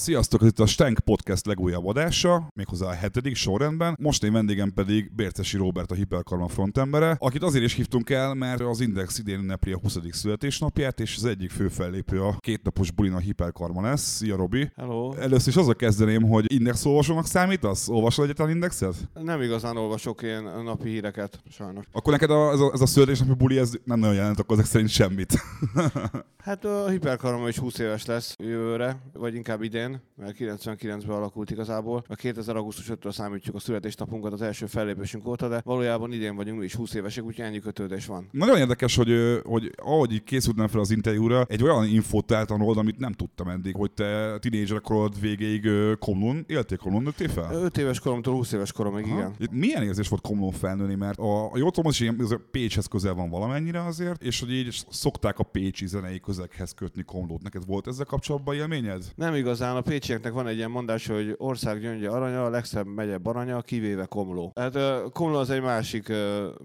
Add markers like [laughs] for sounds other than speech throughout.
Sziasztok, ez itt a Stank Podcast legújabb adása, méghozzá a hetedik sorrendben. Most én vendégem pedig Bércesi Robert, a Hiperkarma frontembere, akit azért is hívtunk el, mert az Index idén ünnepli a 20. születésnapját, és az egyik fő fellépő a kétnapos bulin a Hiperkarma lesz. Szia Robi! Hello. Először is azzal kezdeném, hogy Index olvasónak számítasz? Olvasol egyetlen Indexet? Nem igazán olvasok én napi híreket, sajnos. Akkor neked a, ez, a, ez a születésnapi buli ez nem nagyon jelent akkor ezek szerint semmit. Hát a hiperkarma is 20 éves lesz jövőre, vagy inkább idén, mert 99-ben alakult igazából. A 2000. augusztus 5-től számítjuk a születésnapunkat az első fellépésünk óta, de valójában idén vagyunk mi is 20 évesek, úgyhogy ennyi kötődés van. Nagyon érdekes, hogy, hogy ahogy így készültem fel az interjúra, egy olyan infót telt rólad, amit nem tudtam eddig, hogy te tinédzser korod végéig ö, Komlón éltél, Komlón nőttél fel? 5 éves koromtól 20 éves koromig, Aha. igen. Itt Milyen érzés volt Komlón felnőni, mert a, a jól tudom, a Pécshez közel van valamennyire azért, és hogy így szokták a pécsi zenei közeghez kötni Komlót. Neked volt ezzel kapcsolatban élményed? Nem igazán, a pécsieknek van egy ilyen mondás, hogy ország gyöngye aranya, a legszebb megye baranya, kivéve Komló. Hát Komló az egy másik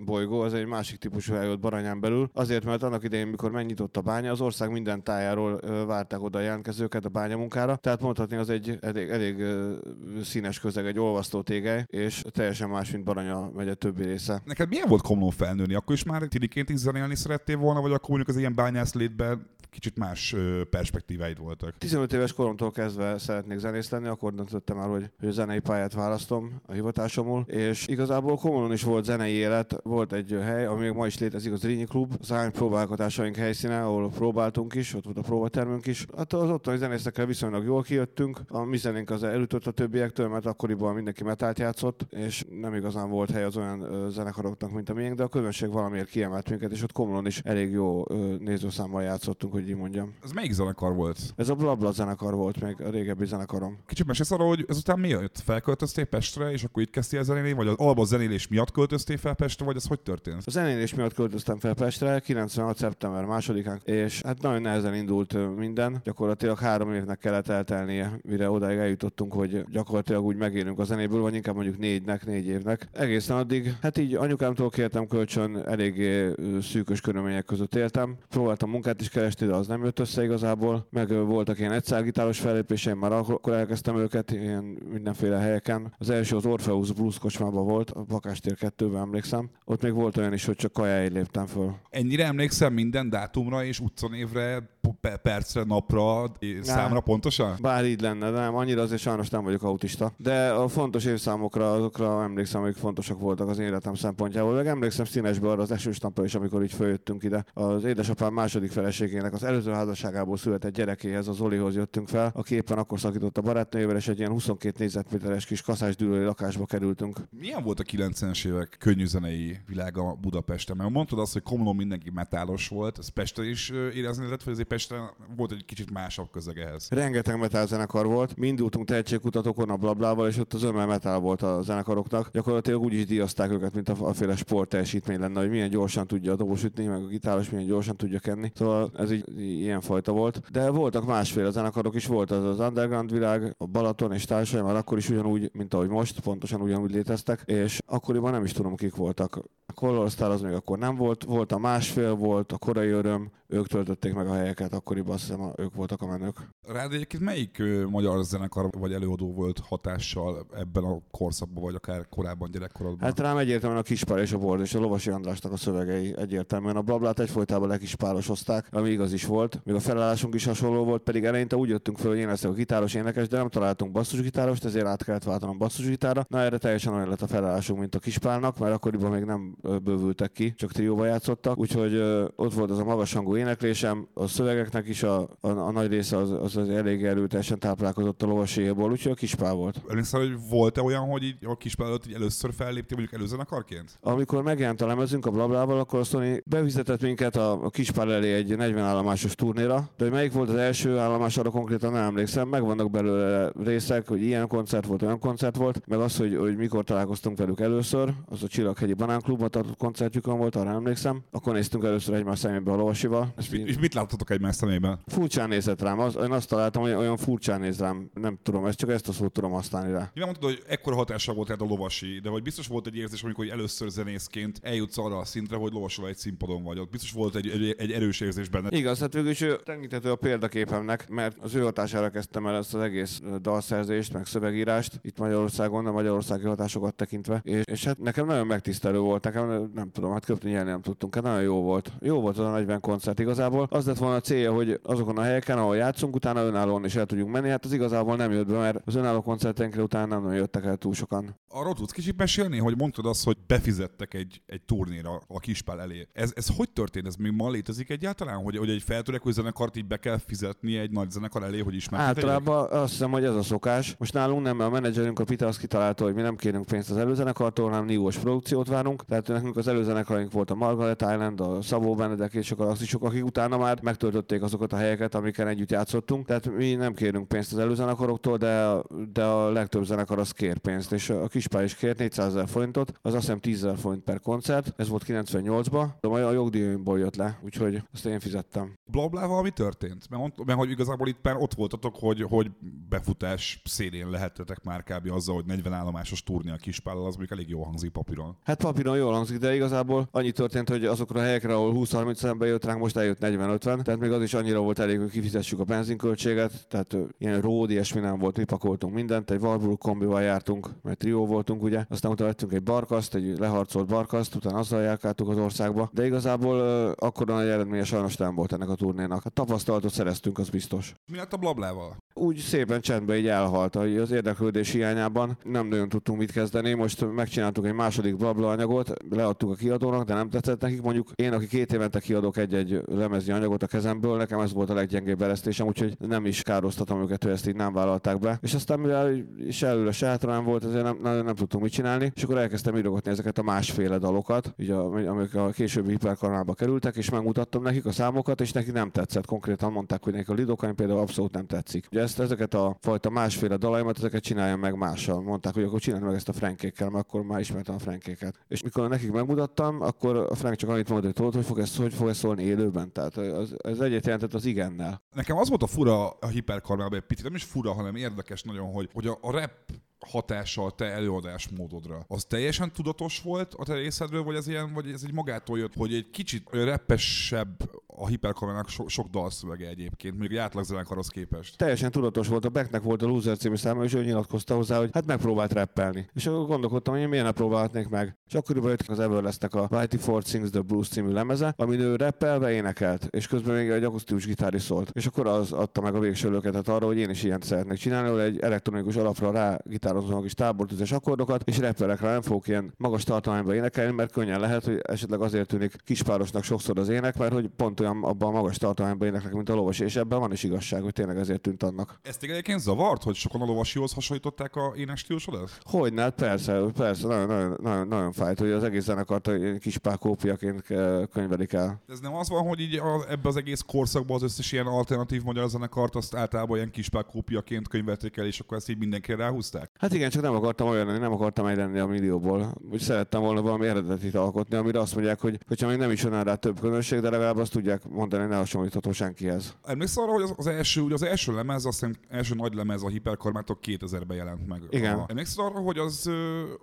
bolygó, az egy másik típusú hely Baranyán belül, azért, mert annak idején, mikor megnyitott a bánya, az ország minden tájáról várták oda a jelentkezőket a bányamunkára, tehát mondhatni az egy elég, elég színes közeg, egy olvasztó tégely, és teljesen más, mint Baranya megye többi része. Neked milyen volt Komlón felnőni? Akkor is már tidiként is zenélni szerettél volna, vagy akkor mondjuk az ilyen bányászlétben kicsit más perspektíváid voltak? 15 éves koromtól kezdve szeretnék zenész lenni, akkor döntöttem el, hogy, hogy zenei pályát választom a hivatásomul, és igazából Komolon is volt zenei élet, volt egy hely, ami még ma is létezik, az Rínyi Klub, az ány próbálkozásaink helyszíne, ahol próbáltunk is, ott volt a próbatermünk is. Hát az ottani zenészekkel viszonylag jól kijöttünk, a mi zenénk az elütött a többiektől, mert akkoriban mindenki metált játszott, és nem igazán volt hely az olyan zenekaroknak, mint a miénk, de a közönség valamiért kiemelt minket, és ott Komolon is elég jó nézőszámmal játszottunk, hogy így mondjam. Ez melyik zenekar volt? Ez a Blabla zenekar volt még, a régebbi zenekarom. Kicsit mesélsz arról, hogy ezután mi jött? Felköltöztél Pestre, és akkor itt kezdtél zenélni, vagy az alba zenélés miatt költöztél fel Pestre, vagy ez hogy történt? A zenélés miatt költöztem fel Pestre, 96. szeptember másodikán, és hát nagyon nehezen indult minden. Gyakorlatilag három évnek kellett eltelnie, mire odáig eljutottunk, hogy gyakorlatilag úgy megélünk a zenéből, vagy inkább mondjuk négynek, négy évnek. Egészen addig, hát így anyukámtól kértem kölcsön, eléggé szűkös körülmények között éltem. Próbáltam munkát is keresni, de az nem jött össze igazából. Meg voltak ilyen egyszárgitáros fellépéseim, már akkor elkezdtem őket, ilyen mindenféle helyeken. Az első az Orpheus Blues kocsmában volt, a Bakástér 2-ben emlékszem. Ott még volt olyan is, hogy csak kajáig léptem föl. Ennyire emlékszem minden dátumra és utcanévre, percre, napra, számra pontosan? Bár így lenne, de nem, annyira azért sajnos nem vagyok autista. De a fontos évszámokra, azokra emlékszem, amik fontosak voltak az életem szempontjából. Meg emlékszem színesbe arra az esős napra is, amikor így följöttünk ide. Az édesapám második feleségének az előző házasságából született gyerekéhez, az Zolihoz jöttünk fel, aki éppen akkor szakított a barátnőjével, és egy ilyen 22 négyzetméteres kis kaszásdűlői lakásba kerültünk. Milyen volt a 90-es évek könnyű zenei világa Budapesten? Mert mondtad azt, hogy Komlón mindenki metálos volt, ez Pestre is érezni lehetett, vagy azért Pestre volt egy kicsit másabb közeg ehhez? Rengeteg metal zenekar volt, mi indultunk tehetségkutatókon a blablával, és ott az ömmel metal volt a zenekaroknak. Gyakorlatilag úgy is díjazták őket, mint a, a féle sport teljesítmény lenne, hogy milyen gyorsan tudja a dobos ütni, meg a gitáros milyen gyorsan tudja kenni. Szóval ez így ilyen fajta volt. De voltak másféle zenekarok is, volt az az underground világ, a Balaton és társai, már akkor is ugyanúgy, mint ahogy most, pontosan ugyanúgy léteztek, és akkoriban nem is tudom, kik voltak. A Color Star az még akkor nem volt, volt a másfél, volt a korai öröm, ők töltötték meg a helyeket, akkoriban azt hiszem, a- ők voltak a menők. Rád egyébként melyik magyar zenekar vagy előadó volt hatással ebben a korszakban, vagy akár korábban gyerekkorodban? Hát rám egyértelműen a Kispár és a Bord és a Lovasi Andrásnak a szövegei egyértelműen. A Blablát egyfolytában lekispárosozták, ami igaz is volt. Még a felállásunk is hasonló volt, pedig eleinte úgy jöttünk föl, hogy én leszek a gitáros énekes, de nem találtunk basszusgitárost, ezért át kellett váltanom basszusgitára. Na erre teljesen olyan lett a felállásunk, mint a Kispárnak, mert akkoriban még nem bővültek ki, csak trióba játszottak, úgyhogy ö, ott volt az a magas hangú éneklésem, a szövegeknek is a, a, a nagy része az, az, az elég erőteljesen táplálkozott a lovaséból, úgyhogy a kispál volt. Emlékszel, hogy volt-e olyan, hogy így a kispál előtt így először felléptél mondjuk előzenekarként? Amikor megjelent a lemezünk a Blablával, akkor a Sony bevizetett minket a, a Kispál elé egy 40 állomásos turnéra, de hogy melyik volt az első állomás, arra konkrétan nem emlékszem, megvannak belőle részek, hogy ilyen koncert volt, olyan koncert volt, meg az, hogy, hogy mikor találkoztunk velük először, az a Csillaghegyi Banánklubban tartott koncertjükön volt, arra emlékszem. Akkor néztünk először egymás szemébe a lovasival. És, mi, és mit láttatok egymás szemében? Furcsán nézett rám, az, én azt találtam, hogy olyan furcsán néz rám, nem tudom, ezt csak ezt a szót tudom használni rá. Nyilván mondtad, hogy ekkora hatással volt rád a lovasi, de hogy biztos volt egy érzés, amikor először zenészként eljutsz arra a szintre, hogy lovasol egy színpadon vagy. Ott biztos volt egy, egy, egy erős érzés benne. Igaz, hát végül is ő tekintető a példaképemnek, mert az ő hatására kezdtem el ezt az egész dalszerzést, meg szövegírást itt Magyarországon, a magyarországi hatásokat tekintve. És, és hát nekem nagyon megtisztelő volt, nekem nem tudom, hát köpni nyerni nem tudtunk, hát nagyon jó volt. Jó volt az a 40 koncert igazából. Az lett volna célja, hogy azokon a helyeken, ahol játszunk, utána önállóan is el tudjunk menni. Hát az igazából nem jött be, mert az önálló koncerteinkre utána nem nagyon jöttek el túl sokan. Arról tudsz kicsit mesélni, hogy mondtad azt, hogy befizettek egy, egy turnéra a kispál elé. Ez, ez hogy történt? Ez még ma létezik egyáltalán? Hogy, hogy egy feltörekvő zenekart így be kell fizetni egy nagy zenekar elé, hogy ismerkedjék? Általában azt hiszem, hogy ez a szokás. Most nálunk nem, mert a menedzserünk a Pita azt kitalálta, hogy mi nem kérünk pénzt az előzenekartól, hanem nívós produkciót várunk. Tehát nekünk az előzenekaraink volt a Margaret Island, a Szabó Benedek és a galaxisok, akik utána már megtöltötték azokat a helyeket, amiken együtt játszottunk. Tehát mi nem kérünk pénzt az előzenekaroktól, de, de a legtöbb zenekar az kér pénzt. És a Kispál is kért 400 ezer forintot, az azt hiszem 10 ezer forint per koncert. Ez volt 98-ban, de majd a jogdíjainkból jött le, úgyhogy azt én fizettem. Blablával mi történt? Mert, mond, mert hogy igazából itt már ott voltatok, hogy, hogy befutás szélén lehettetek már kb. azzal, hogy 40 állomásos turné a kispállal, az mondjuk elég jó hangzik papíron. Hát papíron jól hangzik, de igazából annyi történt, hogy azokra a helyekre, ahol 20-30 ember jött ránk, most eljött 40-50, tehát még az is annyira volt elég, hogy kifizessük a benzinköltséget, tehát ilyen ród, ilyesmi nem volt, mi pakoltunk mindent, egy Warburg kombival jártunk, mert trió voltunk ugye, aztán utána vettünk egy barkaszt, egy leharcolt barkaszt, utána azzal járkáltuk az országba, de igazából ö, akkor nagy eredménye sajnos nem volt ennek a turnénak. A tapasztalatot szereztünk, az biztos. Mi lett a blablával? Úgy szépen csendben így elhalt, hogy az érdeklődés hiányában nem nagyon tudtunk mit kezdeni. Most megcsináltuk egy második blabla anyagot, leadtuk a kiadónak, de nem tetszett nekik. Mondjuk én, aki két évente kiadok egy-egy lemezni anyagot a kezemből, nekem ez volt a leggyengébb eresztésem, úgyhogy nem is károztatom őket, hogy ezt így nem vállalták be. És aztán mivel is előre se volt, ezért nem, nem, nem tudtunk mit csinálni, és akkor elkezdtem írogatni ezeket a másféle dalokat, ugye, amik a későbbi hiperkarnába kerültek, és megmutattam nekik a számokat, és neki nem tetszett. Konkrétan mondták, hogy neki a lidokain például abszolút nem tetszik. Ugye ezt, ezeket a fajta másféle dalaimat, ezeket csináljam meg mással. Mondták, hogy akkor csináld meg ezt a frankékkel, mert akkor már ismertem a frankéket. És mikor nekik megmutattam, akkor a Frank csak annyit mondott, hogy hogy fog ez, hogy fog ez szólni élőben. Tehát az, ez egyet jelentett az igennel. Nekem az volt a fura a hiperkarmában egy picit, nem is fura, hanem érdekes nagyon, hogy, hogy a, a rap hatással te előadásmódodra. Az teljesen tudatos volt a te részedről, vagy ez ilyen, vagy ez egy magától jött, hogy egy kicsit reppesebb a hiperkamerának so, sok dalszövege egyébként, mondjuk egy átlagzenekarhoz képest. Teljesen tudatos volt, a Becknek volt a Loser című száma, és ő nyilatkozta hozzá, hogy hát megpróbált rappelni. És akkor gondolkodtam, hogy én miért ne próbálhatnék meg. És akkoriban jöttek az Everlesznek a Whitey Ford Sings the Blues című lemeze, amin ő rappelve énekelt, és közben még egy akusztikus gitár is szólt. És akkor az adta meg a végső löketet arra, hogy én is ilyet szeretnék csinálni, hogy egy elektronikus alapra rá gitározom a kis tábortüzes akkordokat, és rappelek rá, nem fogok ilyen magas tartományba énekelni, mert könnyen lehet, hogy esetleg azért tűnik kispárosnak sokszor az ének, mert hogy pont olyan abban a magas tartományban éneklek, mint a lovas, és ebben van is igazság, hogy tényleg ezért tűnt annak. Ezt téged egyébként zavart, hogy sokan a lovasihoz hasonlították a énesstílusodat? Hogyne, hát persze, persze, nagyon, nagyon, nagyon, nagyon fájt, hogy az egész zenekart ilyen kis kópiaként eh, könyvelik el. Ez nem az van, hogy így a, ebbe az egész korszakban az összes ilyen alternatív magyar zenekart azt általában ilyen kispák kópiaként könyvelték el, és akkor ezt így mindenkire ráhúzták? Hát igen, csak nem akartam olyan lenni, nem akartam egy lenni a millióból. Úgy szerettem volna valami eredetit alkotni, amire azt mondják, hogy hogyha még nem is jön rá több közönség, de legalább azt tudják mondani, hogy ne hasonlítható senkihez. Emlékszel arra, hogy az, az első, ugye az első lemez, azt hiszem első nagy lemez a hiperkarmátok 2000-ben jelent meg. Igen. A, emlékszel arra, hogy az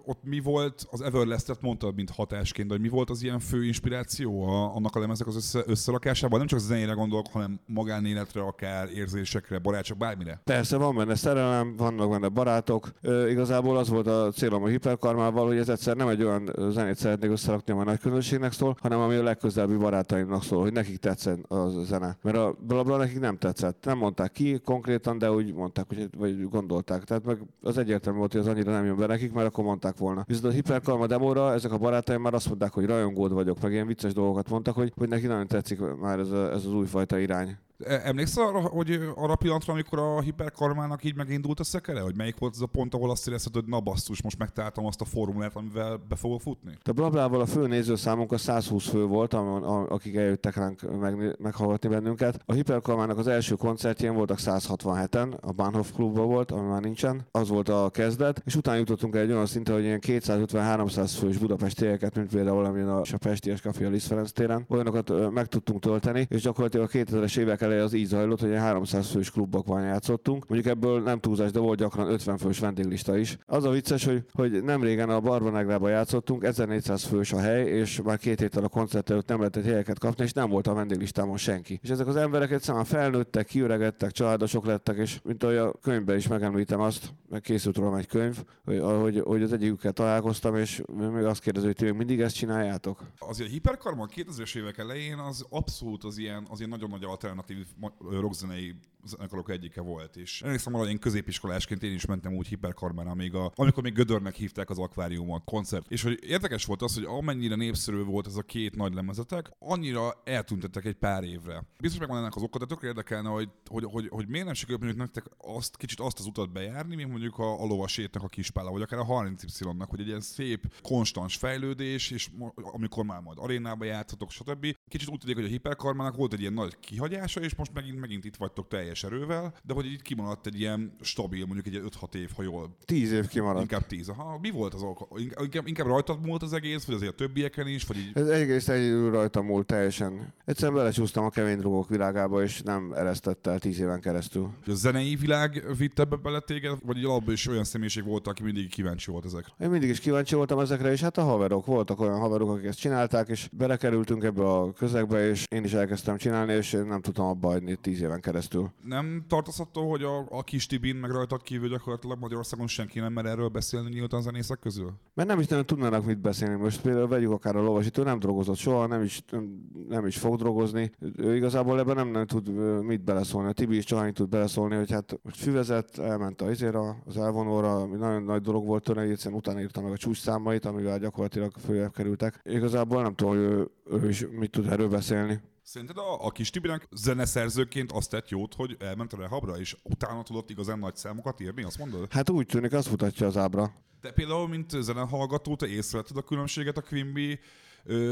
ott mi volt, az Everlast-et mondtad, mint hatásként, de hogy mi volt az ilyen fő inspiráció a, annak a lemezek az össze, összerakásában? Nem csak zenére gondolok, hanem magánéletre, akár érzésekre, barátság, bármire. Persze van benne szerelem, vannak benne barátok. Igazából az volt a célom a hiperkarmával, hogy ez egyszer nem egy olyan zenét szeretnék összerakni, ami a nagy közönségnek szól, hanem ami a legközelebbi barátaimnak szól, hogy nekik tetszett az a zene. Mert a blabla nekik nem tetszett. Nem mondták ki konkrétan, de úgy mondták, hogy, vagy gondolták. Tehát meg az egyértelmű volt, hogy az annyira nem jön be nekik, mert akkor mondták volna. Viszont a hiperkarma demóra ezek a barátaim már azt mondták, hogy rajongód vagyok, meg ilyen vicces dolgokat mondtak, hogy, hogy neki nagyon tetszik már ez, a, ez az újfajta irány. E- Emlékszel arra, hogy arra pillanatra, amikor a hiperkarmának így megindult a szekere? Hogy melyik volt az a pont, ahol azt érezted, hogy na basszus, most megtaláltam azt a formulát, amivel be fogok futni? A Blablával a fő nézőszámunk a 120 fő volt, am- a- akik eljöttek ránk meg, meghallgatni bennünket. A Hiperkarmának az első koncertjén voltak 167-en, a Bahnhof klubban volt, ami már nincsen. Az volt a kezdet, és utána jutottunk el egy olyan szintre, hogy ilyen 250-300 fős budapesti helyeket, mint például amilyen a, a Pesties Café a Liszt téren, olyanokat meg tudtunk tölteni, és gyakorlatilag a 2000-es évek eleje az így zajlott, hogy ilyen 300 fős klubokban játszottunk. Mondjuk ebből nem túlzás, de volt gyakran 50 fős vendéglista is. Az a vicces, hogy, hogy nem régen a Barbanegrában játszottunk, 1400 fős a hely, és már két héttel a koncert előtt nem lehetett helyeket kapni, és nem volt a vendéglistámon senki. És ezek az emberek egyszerűen felnőttek, kiöregedtek, családosok lettek, és mint ahogy a könyvben is megemlítem azt, meg készült rólam egy könyv, hogy, hogy, hogy az egyikükkel találkoztam, és még azt kérdező, hogy ti még mindig ezt csináljátok. Azért a hiperkarma a 2000-es évek elején az abszolút az ilyen, az ilyen nagyon nagy alternatív ma- rockzenei zenekarok egyike volt. És emlékszem arra, hogy én középiskolásként én is mentem úgy hiperkarmára, még a, amikor még Gödörnek hívták az akváriumot koncert. És hogy érdekes volt az, hogy amennyire népszerű volt ez a két nagy lemezetek, annyira eltüntettek egy pár évre. Biztos megvan ennek az oka, de tökre érdekelne, hogy, hogy, hogy, hogy miért nem sikerült mondjuk nektek azt, kicsit azt az utat bejárni, mint mondjuk a, a lovasétnek a kispála, vagy akár a 30Y-nak, hogy egy ilyen szép, konstans fejlődés, és amikor már majd arénába játszhatok, stb. Kicsit úgy tudjuk, hogy a hiperkarmának volt egy ilyen nagy kihagyása, és most megint, megint itt vagytok teljes erővel, de hogy itt kimaradt egy ilyen stabil, mondjuk egy 5-6 év, ha jól Tíz év kimaradt. Inkább tíz. Aha, mi volt az oka? Inkább, inkább rajtad múlt az egész, vagy azért a többieken is, vagy így... Ez egész egyedül rajta múlt teljesen. Egyszerűen belecsúsztam a kemény drogok világába, és nem eresztett el tíz éven keresztül. A zenei világ vitt ebbe bele téged, vagy így alapból is olyan személyiség volt, aki mindig kíváncsi volt ezekre? Én mindig is kíváncsi voltam ezekre, és hát a haverok, voltak olyan haverok, akik ezt csinálták, és belekerültünk ebbe a közegbe, és én is elkezdtem csinálni, és én nem tudtam abba hagyni tíz éven keresztül. Nem tartasz attól, hogy a, a kis Tibin meg rajtad kívül gyakorlatilag Magyarországon senki nem mer erről beszélni nyíltan zenészek közül? Mert nem is nagyon tudnának mit beszélni. Most például vegyük akár a lovasító, nem drogozott soha, nem is, nem, nem is fog drogozni. Ő igazából ebben nem, nem tud mit beleszólni. A Tibi is csak annyit tud beleszólni, hogy hát most füvezett, elment a izéra, az elvonóra, ami nagyon nagy dolog volt tőle, egyszerűen utána írta meg a csúcs számait, amivel gyakorlatilag följebb kerültek. Igazából nem tudom, hogy ő, ő is mit tud erről beszélni. Szerinted a, a kis Tibinek zeneszerzőként azt tett jót, hogy elment a rehabra, és utána tudott igazán nagy számokat írni, azt mondod? Hát úgy tűnik, azt mutatja az ábra. Te például, mint zenehallgató, te észrevetted a különbséget a Quimby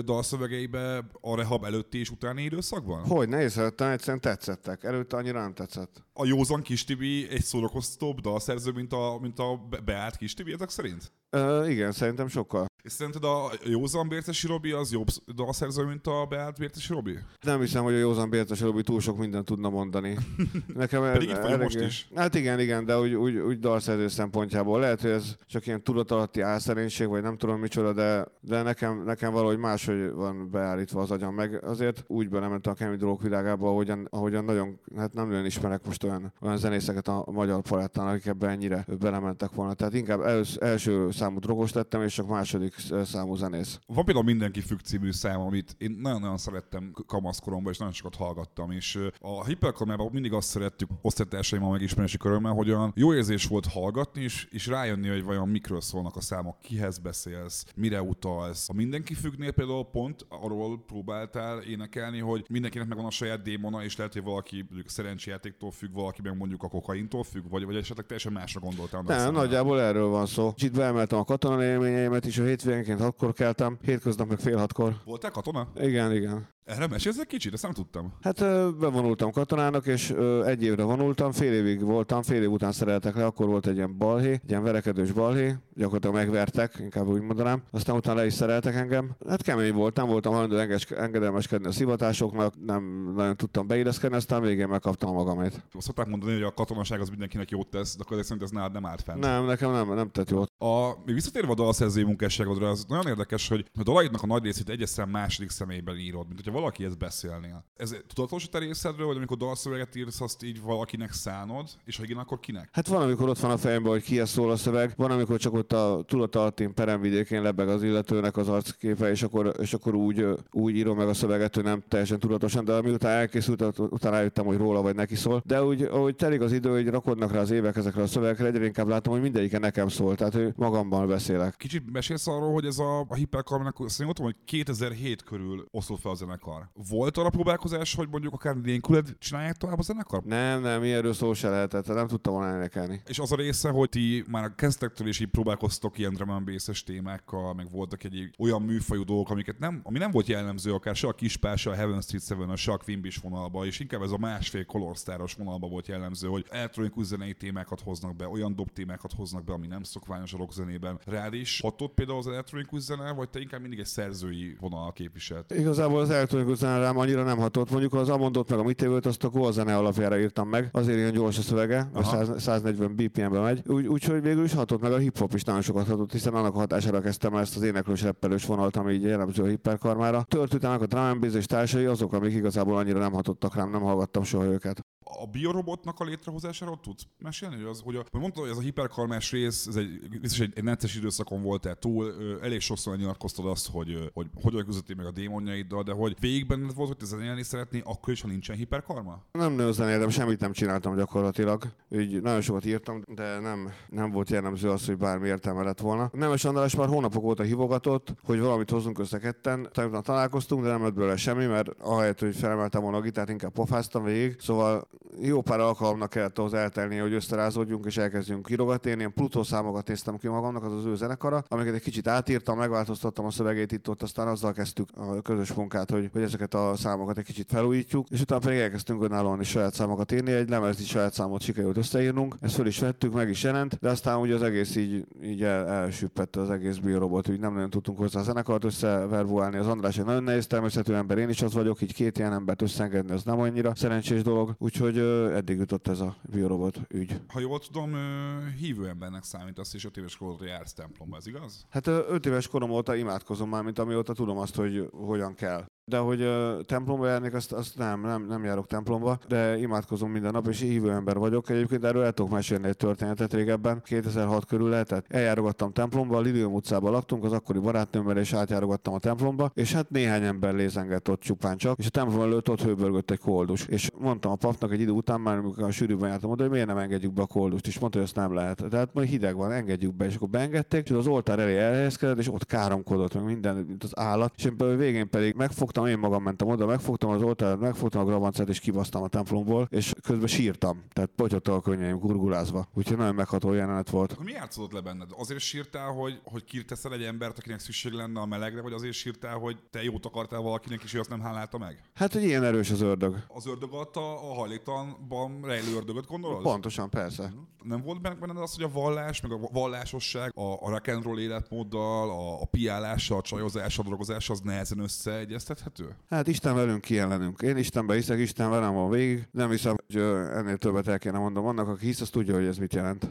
dalszövegeibe a rehab előtti és utáni időszakban? Hogy ne észrevettem, egyszerűen tetszettek. Előtte annyira nem tetszett. A józan kis Tibi egy szórakoztatóbb dalszerző, mint a, mint a be- beállt kis Tibi ezek szerint? Ö, igen, szerintem sokkal. És szerinted a józan Bércesi Robi az jobb dalszerző, mint a beállt Bércesi Robi? Nem hiszem, hogy a Józan Bértes Robi túl sok mindent tudna mondani. [laughs] Nekem Pedig itt vagyunk most is. Hát igen, igen, de úgy, úgy, úgy dalszerző szempontjából. Lehet, hogy ez csak ilyen tudatalatti álszerénység, vagy nem tudom micsoda, de, de nekem, nekem valahogy máshogy van beállítva az agyam. Meg azért úgy belementem a kemény dolgok világába, ahogyan, ahogyan nagyon, hát nem nagyon ismerek most olyan, olyan zenészeket a magyar palettán, akik ebbe ennyire belementek volna. Tehát inkább els, első számú drogos lettem, és csak második számú zenész. Van például Mindenki függ című szám, amit én nagyon-nagyon szerettem kamaszkoromban, és nagyon sokat hallgattam, és a hiperkormában mindig azt szerettük osztálytársaimmal megismerési körömmel, hogy olyan jó érzés volt hallgatni, és, és rájönni, hogy vajon mikről szólnak a számok, kihez beszélsz, mire utalsz. A Mindenki függnél például pont arról próbáltál énekelni, hogy mindenkinek megvan a saját démona, és lehet, hogy valaki szerencsejátéktól függ, valaki meg mondjuk a kokaintól függ, vagy, vagy esetleg teljesen másra gondoltál. Nem, nagyjából erről van szó. Kicsit beemeltem a katona élményeimet is, a hétvégenként hatkor keltem, hétköznap meg fél hatkor. Voltál katona? Igen, igen. Erre mesélsz egy kicsit, ezt nem tudtam. Hát bevonultam katonának, és egy évre vonultam, fél évig voltam, fél év után szereltek le, akkor volt egy ilyen balhé, egy ilyen verekedős balhé, gyakorlatilag megvertek, inkább úgy mondanám. Aztán utána le is szereltek engem. Hát kemény voltam, voltam hajlandó engedelmeskedni a szivatásoknak, nem nagyon tudtam beilleszkedni, aztán végén megkaptam magamét. Azt szokták mondani, hogy a katonaság az mindenkinek jót tesz, de akkor szerint ez nálad nem állt fenn. Nem, nekem nem, nem tett jót. A, még visszatérve a dalszerzői munkásságodra, az nagyon érdekes, hogy a dalaidnak a nagy részét egyes második személyben írod. Mint hogyha valakihez beszélnél. Ez tudatos a te részedről, hogy amikor dalszöveget írsz, azt így valakinek szánod, és ha igen, akkor kinek? Hát van, amikor ott van a fejemben, hogy kihez szól a szöveg, van, amikor csak ott a tudatalattén peremvidékén lebeg az illetőnek az arcképe, és akkor, és akkor úgy, úgy írom meg a szöveget, hogy nem teljesen tudatosan, de miután elkészült, utána rájöttem, hogy róla vagy neki szól. De úgy, ahogy telik az idő, hogy rakodnak rá az évek ezekre a szövegekre, egyre inkább látom, hogy mindegyike nekem szól, tehát hogy magamban beszélek. Kicsit mesélsz arról, hogy ez a, a hiperkarmának, szerintem hogy 2007 körül osztott fel a zenekar. Volt arra próbálkozás, hogy mondjuk akár nélküled csinálják tovább a zenekar? Nem, nem, ilyenről szó se lehetett, nem tudtam volna énekelni. És az a része, hogy ti már a kezdetektől is így próbálkoztok ilyen drum témákkal, meg voltak egy olyan műfajú dolgok, amiket nem, ami nem volt jellemző akár se a Kispál, se a Heaven Street Seven, se a Beach vonalba, és inkább ez a másfél kolorsztáros vonalba volt jellemző, hogy elektronikus zenei témákat hoznak be, olyan dob témákat hoznak be, ami nem szokványos a rock zenében. Rád is hatott például az elektronikus zene, vagy te inkább mindig egy szerzői vonal képviselt? Igazából az elektronikus zene rám annyira nem hatott. Mondjuk az Amondot meg a Mitevőt, azt a Goa zene alapjára írtam meg. Azért ilyen gyors a szövege, a 100, 140 BPM-be megy. Úgy, úgyhogy végül is hatott, meg a hip-hop is nagyon sokat hatott, hiszen annak hatására kezdtem el ezt az éneklős reppelős vonalat, ami így jellemző a hiperkarmára. Tört utána a drum and és társai azok, amik igazából annyira nem hatottak rám, nem hallgattam soha őket. A biorobotnak a létrehozásáról tudsz mesélni? Hogy, az, hogy, a, hogy mondtad, hogy ez a hiperkarmás rész, ez egy, biztos egy, egy necces időszakon volt tehát túl, elég sokszor nyilatkoztad azt, hogy hogy hogyan közöttél meg a démonjaiddal, de hogy végig benned volt, hogy te zenélni szeretné, akkor is, ha nincsen hiperkarma? Nem nőzenéltem, semmit nem csináltam gyakorlatilag. Úgy nagyon sokat írtam, de nem, nem volt jellemző az, hogy bármi értelme lett volna. Nemes András már hónapok óta hívogatott, hogy valamit hozzunk össze ketten. Tegnap találkoztunk, de nem lett belőle semmi, mert ahelyett, hogy felemeltem volna a gitárt, inkább pofáztam végig. Szóval jó pár alkalomnak kellett ahhoz eltelni, hogy összerázódjunk és elkezdjünk írogatni. Én ilyen Plutó számokat néztem ki magamnak, az az ő zenekara, amiket egy kicsit átírtam, megváltoztattam a szövegét itt ott, aztán azzal kezdtük a közös munkát, hogy, hogy ezeket a számokat egy kicsit felújítjuk, és utána pedig elkezdtünk önállóan is saját számokat írni, egy lemez saját számot sikerült összeírnunk, ezt föl is vettük, meg is jelent, de aztán ugye az egész így, így el, elsüppett az egész biorobot, úgy nem nagyon tudtunk hozzá a zenekart összeverbuálni. Az András egy nagyon nehéz természetű ember, én is az vagyok, így két ilyen embert összeengedni, az nem annyira szerencsés dolog, úgyhogy ö, eddig jutott ez a biorobot ügy. Ha jól tudom, hívő embernek számítasz, és öt éves korodra jársz templomba, ez igaz? Hát ö, öt éves korom óta imádkozom már, mint amióta tudom azt, hogy hogyan kell. De hogy templomba járnék, azt, azt nem, nem, nem járok templomba, de imádkozom minden nap, és hívő ember vagyok. Egyébként erről el tudok mesélni egy történetet régebben. 2006 körül lehetett. Eljárogattam templomba, a Lilium utcában laktunk, az akkori barátnőmmel, és átjárogattam a templomba, és hát néhány ember lézengett ott csupán csak, és a templom előtt ott hőbörgött egy koldus. És mondtam a papnak egy idő után, már amikor a sűrűben jártam oda, hogy miért nem engedjük be a koldust, és mondta, hogy ezt nem lehet. Tehát majd hideg van, engedjük be, és akkor beengedték, és az oltár elé elhelyezkedett, és ott káromkodott, meg minden, mint az állat. És én végén pedig megfogtam, én magam mentem oda, megfogtam az oltárat, megfogtam a gravancát, és kibasztam a templomból, és közben sírtam. Tehát potyottak a könnyeim gurgulázva. Úgyhogy nagyon megható jelenet volt. Akkor mi játszódott le benned? Azért sírtál, hogy, hogy kirteszel egy embert, akinek szükség lenne a melegre, vagy azért sírtál, hogy te jót akartál valakinek, és ő azt nem hálálta meg? Hát, hogy ilyen erős az ördög. Az ördög adta a hajléktalanban rejlő ördögöt, gondolod? Pontosan, persze. Nem volt benned az, hogy a vallás, meg a vallásosság, a, a rock and roll életmóddal, a, a piálással, a csajozással, a drogozással, az nehezen összeegyeztethető? Hát Isten velünk, ki. Én Istenbe hiszek, Isten velem van végig. Nem hiszem, hogy ennél többet el kéne mondom. Annak, aki hisz, az tudja, hogy ez mit jelent.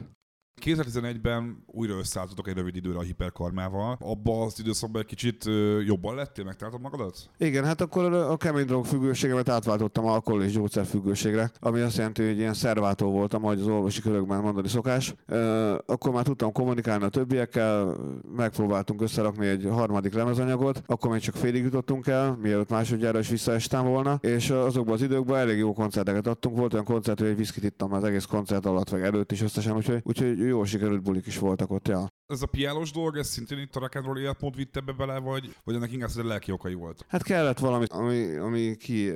2011-ben újra összeálltatok egy rövid időre a hiperkarmával. Abba az időszakban egy kicsit jobban lettél, megtaláltad magadat? Igen, hát akkor a kemény drog függőségemet átváltottam alkohol és gyógyszer függőségre, ami azt jelenti, hogy ilyen szervátó voltam, ahogy az orvosi körökben mondani szokás. Akkor már tudtam kommunikálni a többiekkel, megpróbáltunk összerakni egy harmadik lemezanyagot, akkor még csak félig jutottunk el, mielőtt másodjára is visszaestem volna, és azokban az időkben elég jó koncerteket adtunk. Volt olyan koncert, hogy egy viszkit ittam az egész koncert alatt, vagy előtt is összesen, úgyhogy, úgyhogy jó sikerült bulik is voltak ott, ja. Ez a piálós dolog, ez szintén itt a rock and roll életmód vitte be bele, vagy, vagy ennek inkább a lelki okai volt? Hát kellett valami, ami, ami ki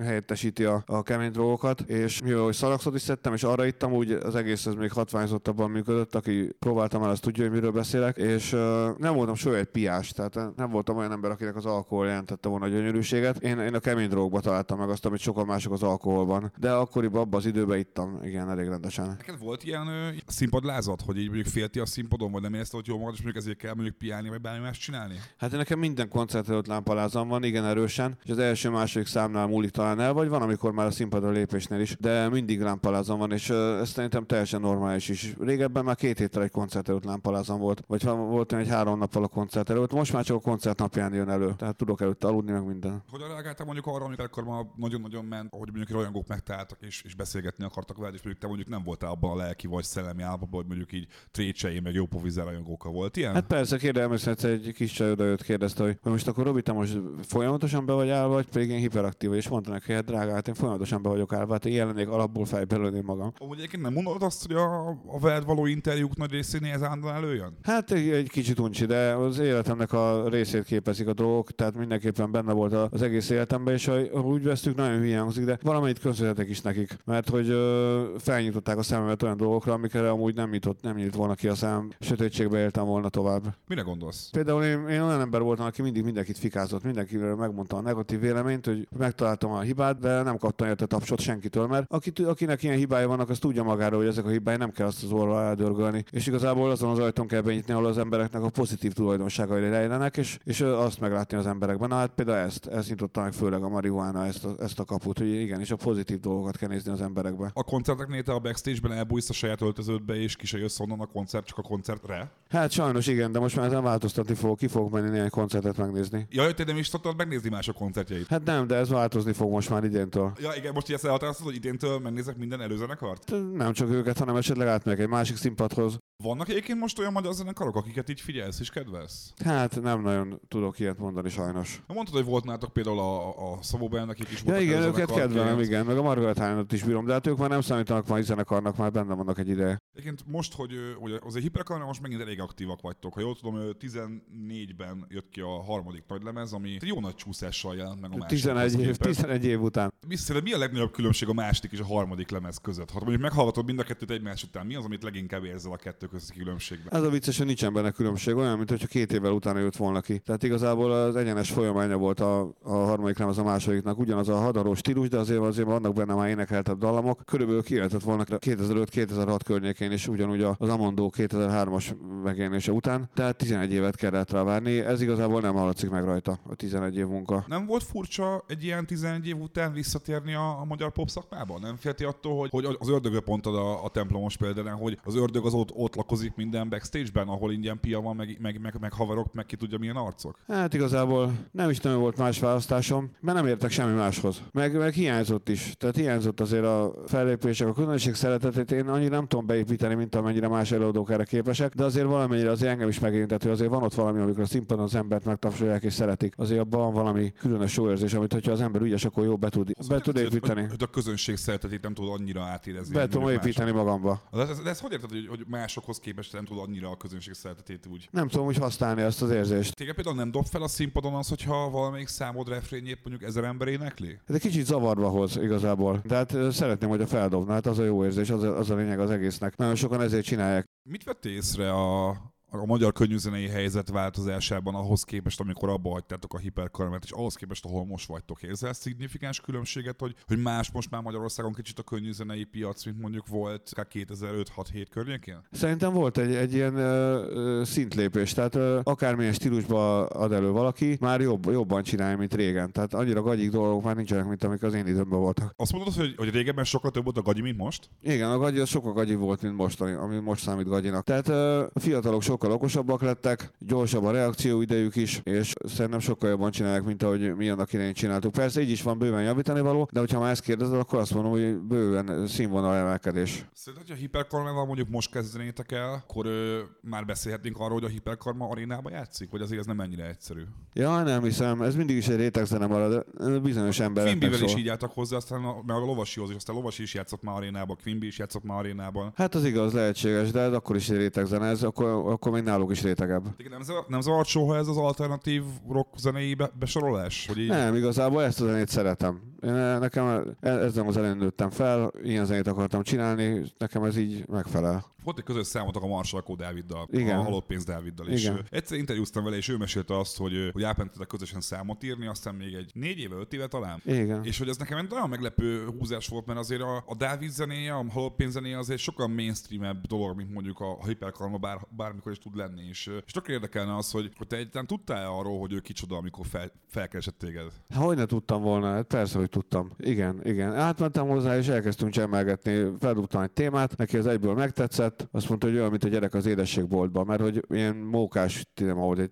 helyettesíti a, a kemény drogokat, és mivel hogy szalaxot is szedtem, és arra ittam, úgy az egész ez még hatványozottabban működött, aki próbáltam el, az tudja, hogy miről beszélek, és ö, nem voltam soha egy piás, tehát nem voltam olyan ember, akinek az alkohol jelentette volna a gyönyörűséget. Én, én a kemény drogba találtam meg azt, amit sokan mások az alkoholban, de akkoriban abban az időben ittam, igen, elég rendesen. Neked volt ilyen ö, színpadlázat, hogy így mondjuk félti a színpadon, vagy nem érezte, hogy jó magad, és mondjuk ezért kell mondjuk piálni, vagy bármi más csinálni? Hát nekem minden koncert előtt lámpalázam van, igen erősen, és az első második számnál múlik talán el, vagy van, amikor már a színpadra lépésnél is, de mindig lámpalázam van, és ez szerintem teljesen normális is. Régebben már két héttel egy koncert előtt lámpalázam volt, vagy volt egy három nappal a koncert előtt, most már csak a koncert napján jön elő, tehát tudok előtt aludni, meg minden. Hogyan reagáltál mondjuk arra, amikor akkor ma nagyon-nagyon ment, hogy mondjuk rajongók megtaláltak és, és beszélgetni akartak veled, és mondjuk te mondjuk nem voltál abban a lelki vagy szellemi állapotban, hogy mondjuk így trécsei, meg jó povizel rajongókkal volt ilyen? Hát persze, kérdem, egyszer egy kis csaj oda jött, kérdezte, hogy hogy most akkor Robi, te most folyamatosan be vagy állva, vagy pedig én hiperaktív, és mondta neki, hogy hát drága, hát én folyamatosan be vagyok állva, hát én jelennék alapból fejbe lőném magam. Amúgy egyébként nem mondod azt, hogy a, a veled való interjúk nagy részénél ez állandóan előjön? Hát egy, egy kicsit uncsi, de az életemnek a részét képezik a dolgok, tehát mindenképpen benne volt az egész életemben, és ha úgy vesztük, nagyon hülye hangzik, de valamelyik köszönhetek is nekik, mert hogy ö, felnyitották a szememet olyan dolgokra, amikre amúgy nem nyitott, nem nyit volna ki a szemem, sötétségbe éltem volna tovább. Mire gondolsz? Például én, én olyan ember voltam, aki mindig mindenkit fikázott, mindenkiről megmondta a negatív véleményt, hogy megtaláltam a hibát, de nem kaptam érte tapsot senkitől, mert aki, akinek ilyen hibái vannak, az tudja magáról, hogy ezek a hibái nem kell azt az orra eldörgölni. És igazából azon az ajtón kell benyitni, ahol az embereknek a pozitív tulajdonságai rejlenek, és, és azt meglátni az emberekben. Na hát például ezt, ezt nyitotta meg főleg a marihuána, ezt a, ezt a kaput, hogy igen, és a pozitív dolgokat kell nézni az emberekbe. A koncerteknél te a backstage-ben elbújsz a saját öltöződbe, és ki se jössz onnan a koncert, csak a koncertre? Hát sajnos igen, de most már ezen változtatni fogok, ki fogok menni néhány koncertet megnézni. Ja, te nem is szoktad megnézni más a koncertjeit? Hát nem, de ez változni fog most már idéntől. Ja, igen, most ezt elhatároztad, hogy idéntől megnézek minden előzenekart? Nem csak őket, hanem esetleg átmegyek egy másik színpadhoz. Vannak egyébként most olyan magyar zenekarok, akiket így figyelsz és kedvelsz? Hát nem nagyon tudok ilyet mondani sajnos. Na, Mondtad, hogy volt nálatok például a, a Szabó akik is Ja igen, őket kedvelem, igen, meg a Margaret Hánot is bírom, de hát ők már nem számítanak majd zenekarnak, már benne vannak egy ideje. Egyébként most, hogy, hogy azért hiperkarnál most megint elég aktívak vagytok. Ha jól tudom, ö, 14-ben jött ki a harmadik nagy lemez, ami egy jó nagy csúszással jelent meg a másik. 11 év, 11 év után. Mi, mi a legnagyobb különbség a második és a harmadik lemez között? Ha mondjuk meghallgatod mind a kettőt egymás után, mi az, amit leginkább érzel a kettő közötti különbségben? Ez a vicces, hogy nincsen benne különbség, olyan, mint hogyha két évvel utána jött volna ki. Tehát igazából az egyenes folyamánya volt a, a harmadik lemez a másodiknak, ugyanaz a hadaró stílus, de azért azért vannak benne már énekeltebb dallamok. Körülbelül kijelentett volna 2005-2006 környékén is ugyanúgy az Amondó 2003-as megjelenése után, tehát 11 évet kellett rá várni. Ez igazából nem hallatszik meg rajta a 11 év munka. Nem volt furcsa egy ilyen 11 év után visszatérni a, a magyar pop szakmába? Nem félti attól, hogy, hogy az ördögöt mondtad a, a templomos példán, hogy az ördög az ott, ott lakozik minden backstage-ben, ahol ingyen pia van, meg, meg, meg, meg haverok, meg ki tudja milyen arcok? Hát igazából nem is nagyon volt más választásom, mert nem értek semmi máshoz. Meg, meg hiányzott is. Tehát hiányzott azért a fellépések, a közönség szeretetét én annyira nem tudom beépíteni, mint amennyire más előadók erre képesek, de azért valamennyire azért engem is megérintett, hogy azért van ott valami, amikor a színpadon az embert megtapsolják és szeretik. Azért abban van valami különös jó érzés, amit hogyha az ember ügyes, akkor jó be tud, be tud építeni. Hogy, hogy a közönség szeretetét nem tud annyira átérezni. Be tudom építeni magamba. mások. De, ez, de ezt hogy érted, hogy, hogy másokhoz képest nem tud annyira a közönség szeretetét úgy? Nem tudom úgy használni ezt az érzést. Téged például nem dob fel a színpadon az, hogyha valamelyik számod refrényét mondjuk ezer ember énekli? Ez egy kicsit zavarba hoz igazából. De hát ö, szeretném, hogy a feldobna, hát az a jó érzés, az a, az a lényeg az egésznek. Nagyon sokan ezért csinálják. Mit vettél észre a, a magyar könnyűzenei helyzet változásában ahhoz képest, amikor abba hagytátok a hiperkarmet, és ahhoz képest, ahol most vagytok? Érzel szignifikáns különbséget, hogy, hogy más most már Magyarországon kicsit a könnyűzenei piac, mint mondjuk volt 2005-6-7 környékén? Szerintem volt egy, egy ilyen ö, ö, szintlépés, tehát ö, akármilyen stílusba ad elő valaki, már jobb, jobban csinálja, mint régen. Tehát annyira gagyik dolgok már nincsenek, mint amik az én időmben voltak. Azt mondod, hogy, hogy régebben sokkal több volt a gagyi, mint most? Igen, a gagyi az sokkal gagyi volt, mint most, ami- most számít gagyinak. Tehát ö, a fiatalok sokkal okosabbak lettek, gyorsabb a reakcióidejük is, és szerintem sokkal jobban csinálják, mint ahogy mi annak idején csináltuk. Persze így is van bőven javítani való, de hogyha már ezt kérdezed, akkor azt mondom, hogy bőven színvonal emelkedés. Szerinted, hogy a hiperkarmával mondjuk most kezdenétek el, akkor ö, már beszélhetnénk arról, hogy a hiperkarma arénába játszik? Vagy azért ez nem ennyire egyszerű? Ja, nem hiszem, ez mindig is egy rétegzene marad, bizonyos embereknek Quimby-vel szól. is így álltak hozzá, aztán a, meg a lovasihoz is, aztán a lovasi is játszott már arénában, Quimby is játszott már arénában. Hát az igaz, lehetséges, de ez akkor is egy rétegzene, ez akkor, akkor még náluk is rétegebb. Nem, nem zavart soha ez az alternatív rock zenei be, besorolás? Hogy így... Nem, igazából ezt a zenét szeretem. Én, nekem e- ezzel az elején nőttem fel, ilyen zenét akartam csinálni, nekem ez így megfelel. Volt egy közös számotok a Marsalkó Dáviddal, Igen. a Halott Pénz Dáviddal is. Igen. Egyszer interjúztam vele, és ő mesélte azt, hogy, hogy elmentetek közösen számot írni, aztán még egy négy éve, öt éve talán. Igen. És hogy ez nekem egy nagyon meglepő húzás volt, mert azért a, a Dávid zenéje, a Halott Pénz zenéje az egy sokkal mainstreamebb dolog, mint mondjuk a, a hiperkarma bár, bármikor is tud lenni. És, és tök érdekelne az, hogy, hogy te egyáltalán tudtál arról, hogy ő kicsoda, amikor fel, felkeresett téged. Hogy ne tudtam volna? Persze, hogy úgy tudtam. Igen, igen. Átmentem hozzá, és elkezdtünk csemelgetni, feldugtam egy témát, neki az egyből megtetszett, azt mondta, hogy olyan, mint a gyerek az édességboltban, mert hogy ilyen mókás tinem, ahol egy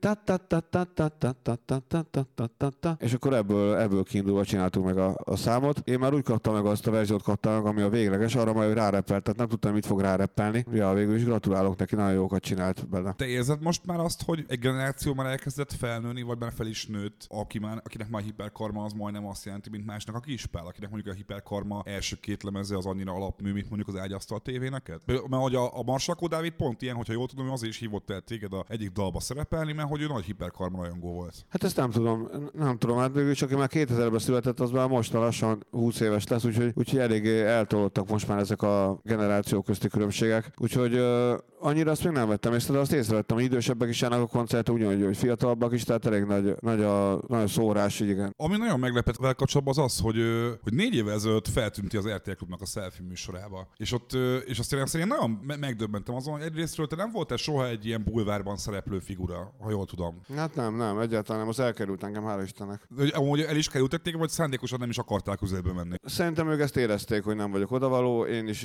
és akkor ebből, ebből kiindulva csináltuk meg a, a számot. Én már úgy kaptam meg azt a verziót kaptam meg, ami a végleges, arra majd rárepelt, tehát nem tudtam, mit fog ráreppelni. Ja, végül is gratulálok neki, nagyon jókat csinált bele. Te érzed most már azt, hogy egy generáció már elkezdett felnőni, vagy már fel is nőtt, aki már, akinek már hiperkarma az majdnem azt jelenti, mint más másnak a kispál, akinek mondjuk a hiperkarma első két lemeze az annyira alapmű, mint mondjuk az ágyasztal tévé neked? Mert hogy a, a Marsakó Dávid pont ilyen, hogyha jól tudom, azért is hívott el téged a egyik dalba szerepelni, mert hogy ő nagy hiperkarma rajongó volt. Hát ezt nem tudom, nem tudom, hát végül csak aki már 2000-ben született, az már most lassan 20 éves lesz, úgyhogy, úgyhogy eléggé eltolódtak most már ezek a generáció közti különbségek. Úgyhogy uh, annyira azt még nem vettem észre, de azt észrevettem, hogy idősebbek is járnak a koncert, ugyanúgy, hogy fiatalabbak is, tehát elég nagy, nagy a, nagy a szórás, így igen. Ami nagyon meglepett vele kapcsolatban az az, hogy, ö, hogy négy évvel ezelőtt feltűnti az RTL Klubnak a selfie műsorába. És ott, és azt én, én nagyon me- megdöbbentem azon, hogy egyrésztről te nem voltál soha egy ilyen bulvárban szereplő figura, ha jól tudom. Hát nem, nem, egyáltalán nem, az elkerült engem, hála Istennek. Hogy amúgy el is kerültek téged, vagy szándékosan nem is akartál közelbe menni. Szerintem ők ezt érezték, hogy nem vagyok odavaló, én is,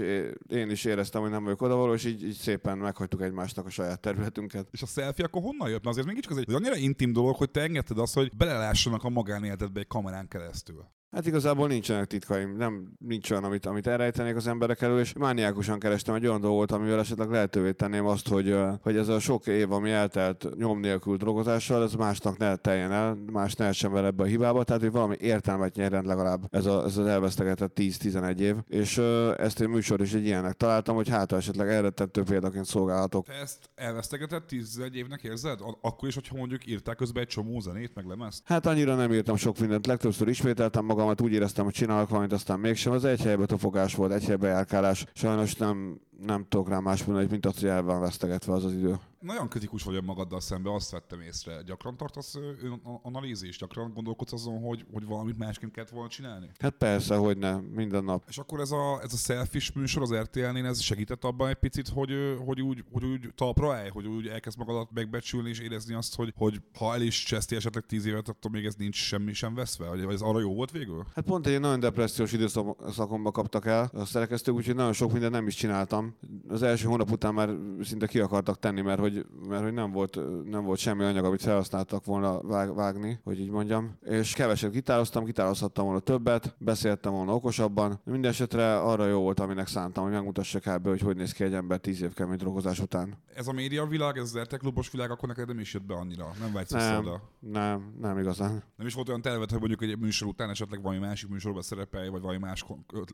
én is éreztem, hogy nem vagyok odavaló, és így, így szépen meghagytuk egymásnak a saját területünket. És a selfie akkor honnan jött? Mert azért mégis ez egy annyira intim dolog, hogy te engedted azt, hogy belelássanak a magánéletedbe egy kamerán keresztül. Hát igazából nincsenek titkaim, nem nincs olyan, amit, amit elrejtenék az emberek elől, és mániákusan kerestem egy olyan dolgot, amivel esetleg lehetővé tenném azt, hogy, hogy ez a sok év, ami eltelt nyom nélkül drogozással, ez másnak ne teljen el, más ne essen vele ebbe a hibába, tehát hogy valami értelmet nyerjen legalább ez, a, ez az elvesztegetett 10-11 év. És ezt egy műsor is egy ilyennek találtam, hogy hát esetleg elrettentő példaként szolgálhatok. Te ezt elvesztegetett 11 évnek érzed? Akkor is, hogyha mondjuk írták közben egy csomó zenét, meg lemezt? Hát annyira nem írtam sok mindent, legtöbbször ismételtem magamat, úgy éreztem, hogy csinálok valamit, aztán mégsem. Az egy helybe tofogás volt, egy helybe járkálás. Sajnos nem, nem tudok rá más mondani, mint azt, hogy el van vesztegetve az az idő. Nagyon kritikus vagy magaddal szemben, azt vettem észre. Gyakran tartasz ö, ön- a- analízist, gyakran gondolkodsz azon, hogy, hogy valamit másként kellett volna csinálni? Hát persze, hogy ne, minden nap. És akkor ez a, ez a selfish műsor az RTL-nél, ez segített abban egy picit, hogy, hogy, úgy, hogy úgy talpra állj, hogy úgy elkezd magadat megbecsülni és érezni azt, hogy, hogy ha el is cseszti esetleg tíz évet, akkor még ez nincs semmi sem veszve? Vagy ez arra jó volt végül? Hát pont egy nagyon depressziós időszakomba kaptak el a szerkesztők, úgyhogy nagyon sok mindent nem is csináltam. Az első hónap után már szinte ki akartak tenni, mert hogy, mert hogy nem, volt, nem volt semmi anyag, amit felhasználtak volna vág, vágni, hogy így mondjam. És keveset gitároztam, gitározhattam volna többet, beszéltem volna okosabban. Minden esetre arra jó volt, aminek szántam, hogy megmutassak kb. hogy hogy néz ki egy ember tíz év kemény drogozás után. Ez a média világ, ez az klubos világ, akkor neked nem is jött be annyira. Nem vágysz Nem, oda. nem, nem igazán. Nem is volt olyan terved, hogy mondjuk egy műsor után esetleg valami másik műsorba szerepelj, vagy valami más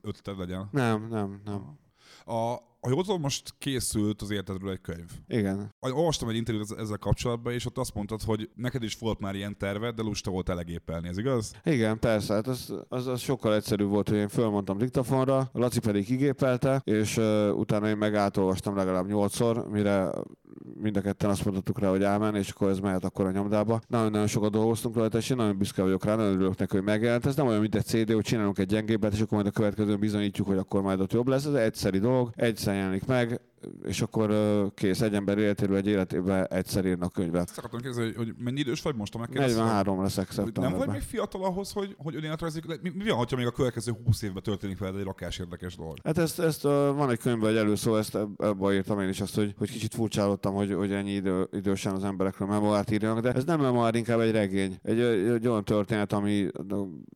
ötleted legyen. Nem, nem, nem. A, ha jól tudom, most készült az életedről egy könyv. Igen. Olvastam egy interjút ez- ezzel kapcsolatban, és ott azt mondtad, hogy neked is volt már ilyen terved, de lusta volt elegépelni, ez igaz? Igen, persze, hát az, az, az sokkal egyszerűbb volt, hogy én fölmondtam diktafonra, Laci pedig igépelte, és uh, utána én meg átolvastam legalább nyolcszor, mire mind a ketten azt mondtuk rá, hogy ámen, és akkor ez mehet akkor a nyomdába. Nagyon-nagyon sokat dolgoztunk rajta, és én nagyon büszke vagyok rá, nagyon örülök neki, hogy megjelent. Ez nem olyan, mint egy CD, hogy csinálunk egy gyengébbet, és akkor majd a következőn bizonyítjuk, hogy akkor majd ott jobb lesz. Ez egy egyszeri dolog, egyszer jelenjenik meg, és akkor kész, egy ember életéről egy életében egyszer írnak könyvet. Ezt akartam kérdezni, hogy, hogy mennyi idős vagy most, ha megkérdezem? 43 leszek Hogy Nem vagy szeptemberben. még fiatal ahhoz, hogy, hogy önéletrajzi... Mi, mi van, ha még a következő 20 évben történik veled egy rakás érdekes dolog? Hát ezt, ezt van egy könyvben egy előszó, ezt eb- ebbe írtam én is azt, hogy, hogy kicsit furcsálottam, hogy, hogy ennyi idő, idősen az emberekről memoárt írjanak, de ez nem memoár, inkább egy regény. Egy, egy olyan történet, ami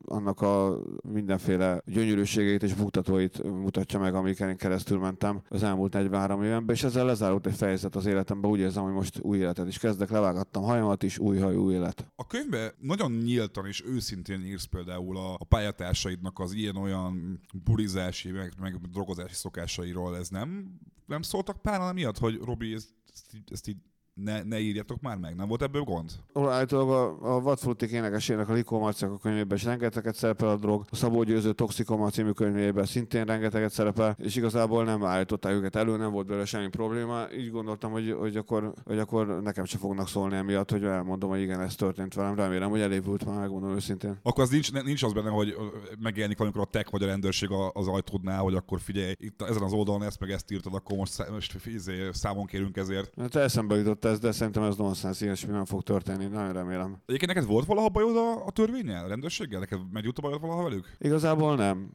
annak a mindenféle gyönyörűségét és buktatóit mutatja meg, amiken én keresztül mentem az elmúlt 43 évenben, és ezzel lezárult egy fejezet az életemben. Úgy érzem, hogy most új életet is kezdek, levágattam hajamat is, új haj, új élet. A könyvben nagyon nyíltan és őszintén írsz például a, a pályatársaidnak az ilyen-olyan bulizási, meg, meg drogozási szokásairól. Ez nem, nem szóltak páran miatt, hogy Robi, ezt, ezt, ezt így ne, ne írjatok már meg. Nem volt ebből gond? Állítólag a, a Vadfrutik énekesének a Likó Marciak a könyvében is rengeteget szerepel a drog, a Szabó Győző Toxikoma című könyvében szintén rengeteget szerepel, és igazából nem állították őket elő, nem volt belőle semmi probléma. Így gondoltam, hogy, hogy, akkor, hogy akkor nekem se fognak szólni emiatt, hogy elmondom, hogy igen, ez történt velem. Remélem, hogy elévült már, megmondom őszintén. Akkor az nincs, nincs az benne, hogy megjelenik valamikor a tech vagy a rendőrség az ajtódnál, hogy akkor figyelj, itt ezen az oldalon ezt meg ezt írtad, akkor most, most izé, számon kérünk ezért. Hát eszembe jutott ez, de szerintem ez nonsens, ilyesmi nem fog történni, nagyon remélem. Egyébként neked volt valaha bajod a, a törvényel, a rendőrséggel? Neked megjut a bajod valaha velük? Igazából nem,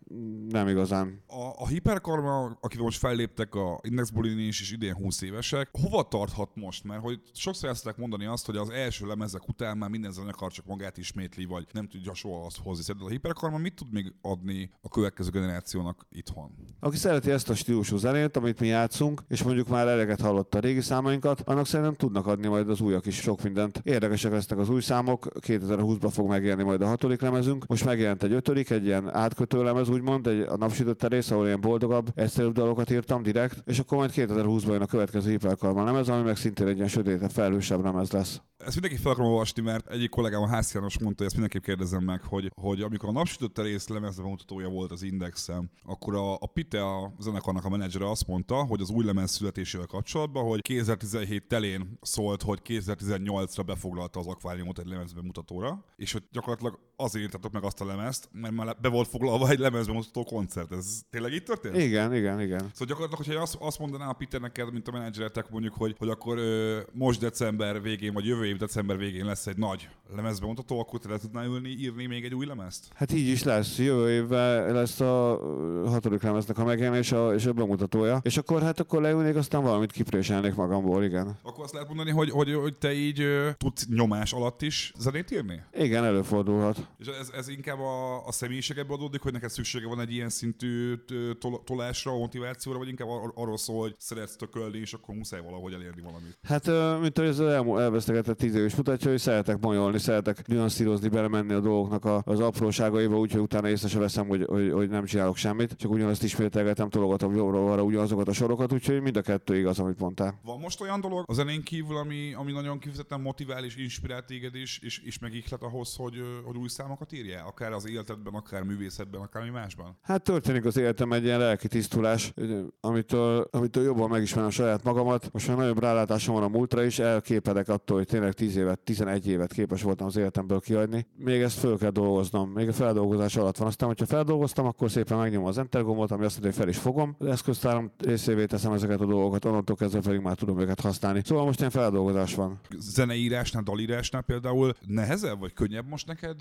nem igazán. A, a hiperkarma, akivel most felléptek a Index Bulin is, és idén 20 évesek, hova tarthat most? Mert hogy sokszor el szokták mondani azt, hogy az első lemezek után már minden zenekar csak magát ismétli, vagy nem tudja soha azt hozni. Szerinted a hiperkarma mit tud még adni a következő generációnak itthon? Aki szereti ezt a stílusú zenét, amit mi játszunk, és mondjuk már eleget hallott a régi számainkat, annak szerintem tudnak adni majd az újak is sok mindent. Érdekesek lesznek az új számok, 2020-ban fog megjelenni majd a hatodik lemezünk. Most megjelent egy ötödik, egy ilyen átkötő lemez, úgymond, egy a napsütötte rész, ahol ilyen boldogabb, egyszerűbb dalokat írtam direkt, és akkor majd 2020-ban jön a következő hiperkarma lemez, ami meg szintén egy ilyen sötétebb, felhősebb lemez lesz. Ezt mindenki fel akarom olvasni, mert egyik kollégám a Ház János mondta, hogy ezt mindenképp kérdezem meg, hogy, hogy amikor a napsütötte rész lemezbemutatója volt az Indexen, akkor a, a Pite, a zenekarnak a menedzsere azt mondta, hogy az új lemez születésével kapcsolatban, hogy 2017 telén szólt, hogy 2018-ra befoglalta az akváriumot egy lemezbemutatóra, és hogy gyakorlatilag azért írtatok meg azt a lemezt, mert már be volt foglalva egy lemezbemutató koncert. Ez tényleg így történt? Igen, igen, igen. Szóval gyakorlatilag, hogyha azt, azt mondaná a Peter neked, mint a menedzseretek mondjuk, hogy, hogy akkor ö, most december végén, vagy jövő év december végén lesz egy nagy lemezbemutató, akkor te le tudnál ülni, írni még egy új lemezt? Hát így is lesz. Jövő évben lesz a hatodik lemeznek a megjelenés a, és a bemutatója. És akkor hát akkor leülnék, aztán valamit kipréselnék magamból, igen. Akkor azt lehet mondani, hogy, hogy, hogy te így ö, tudsz nyomás alatt is zenét írni? Igen, előfordulhat. És ez, ez inkább a, a személyiségedből adódik, hogy neked szüksége van egy ilyen szintű tol- tolásra, motivációra, vagy inkább ar- arról szól, hogy szeretsz tökölni, és akkor muszáj valahogy elérni valamit. Hát, ö, mint ahogy ez elmú- elvesztegetett tíz év is mutatja, hogy szeretek bonyolni, szeretek nüanszírozni, belemenni a dolgoknak a, az apróságaiba, úgyhogy utána észre se veszem, hogy, hogy, hogy, nem csinálok semmit, csak ugyanazt ismételgetem, tologatom jobbra arra ugyanazokat a sorokat, úgyhogy mind a kettő igaz, amit mondtál. Van most olyan dolog a zenén kívül, ami, ami nagyon kifejezetten motivál és inspirál téged is, és, és megihlet ahhoz, hogy, hogy új számokat írjál? Akár az életedben, akár művészetben, akár mi másban? Hát történik az életem egy ilyen lelki tisztulás, amitől, amitől jobban megismerem saját magamat. Most már nagyobb rálátásom van a múltra is, elképedek attól, hogy tényleg 10 évet, 11 évet képes voltam az életemből kiadni. Még ezt föl kell dolgoznom, még a feldolgozás alatt van. Aztán, hogyha feldolgoztam, akkor szépen megnyomom az enter gombot, ami azt mondja, hogy fel is fogom. Az eszköztárom részévé teszem ezeket a dolgokat, onnantól kezdve pedig már tudom őket használni. Szóval most ilyen feldolgozás van. zeneírásnál, dalírásnál például nehezebb vagy könnyebb most neked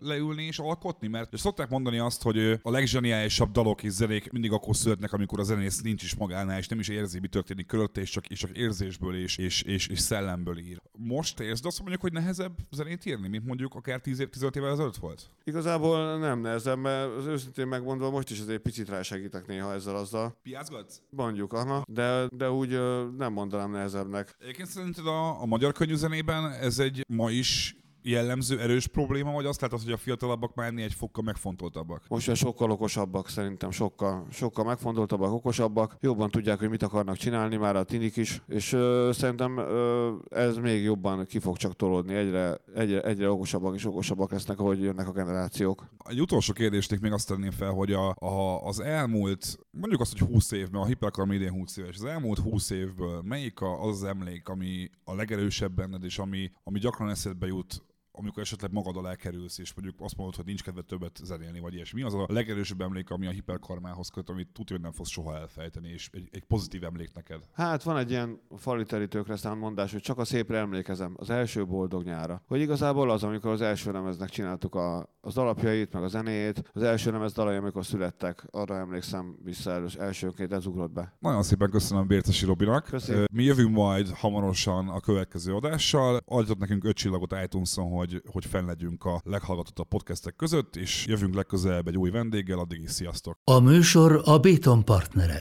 leülni és alkotni? Mert szokták mondani azt, hogy a legzseniálisabb dalok és zenék mindig akkor születnek, amikor a zenész nincs is magánál, és nem is érzi, mi történik körülötte, és csak, és csak érzésből és, és, és, és szellemből ír. Most érzed azt mondjuk, hogy nehezebb zenét írni, mint mondjuk akár 10 év, 15 évvel ezelőtt volt? Igazából nem nehezebb, mert az őszintén megmondva most is azért picit rásegítek néha ezzel azzal. Piázgatsz? Mondjuk, aha, de, de úgy nem mondanám nehezebbnek. Egyébként szerinted a, a magyar könyvzenében ez egy ma is jellemző, erős probléma, vagy azt látod, hogy a fiatalabbak már ennél egy fokkal megfontoltabbak? Most már sokkal okosabbak szerintem, sokkal, sokkal megfontoltabbak, okosabbak, jobban tudják, hogy mit akarnak csinálni már a tinik is, és ö, szerintem ö, ez még jobban ki fog csak tolódni, egyre, egyre, egyre okosabbak és okosabbak lesznek, ahogy jönnek a generációk. Egy utolsó kérdést még azt tenném fel, hogy a, a, az elmúlt, mondjuk azt, hogy 20 évben, a Hiperkarm idén 20 éves, az elmúlt 20 évből melyik az az emlék, ami a legerősebb benned, és ami, ami gyakran eszedbe jut, amikor esetleg magad alá kerülsz, és mondjuk azt mondod, hogy nincs kedved többet zenélni, vagy ilyesmi. Mi az a legerősebb emlék, ami a hiperkarmához köt, amit tudja, hogy nem fogsz soha elfejteni, és egy, egy pozitív emlék neked? Hát van egy ilyen faliterítőkre szánt mondás, hogy csak a szépre emlékezem, az első boldog nyára. Hogy igazából az, amikor az első lemeznek csináltuk a, az alapjait, meg a zenéjét, az első lemez dalai, amikor születtek, arra emlékszem vissza elős, elsőként ez ugrott be. Nagyon szépen köszönöm Bércesi Robinak. Köszönöm. Mi jövünk majd hamarosan a következő adással. Adjatok nekünk öt csillagot iTunes-on, hogy, hogy fenn legyünk a leghallgatottabb podcastek között, és jövünk legközelebb egy új vendéggel, addig is sziasztok! A műsor a Béton partnere.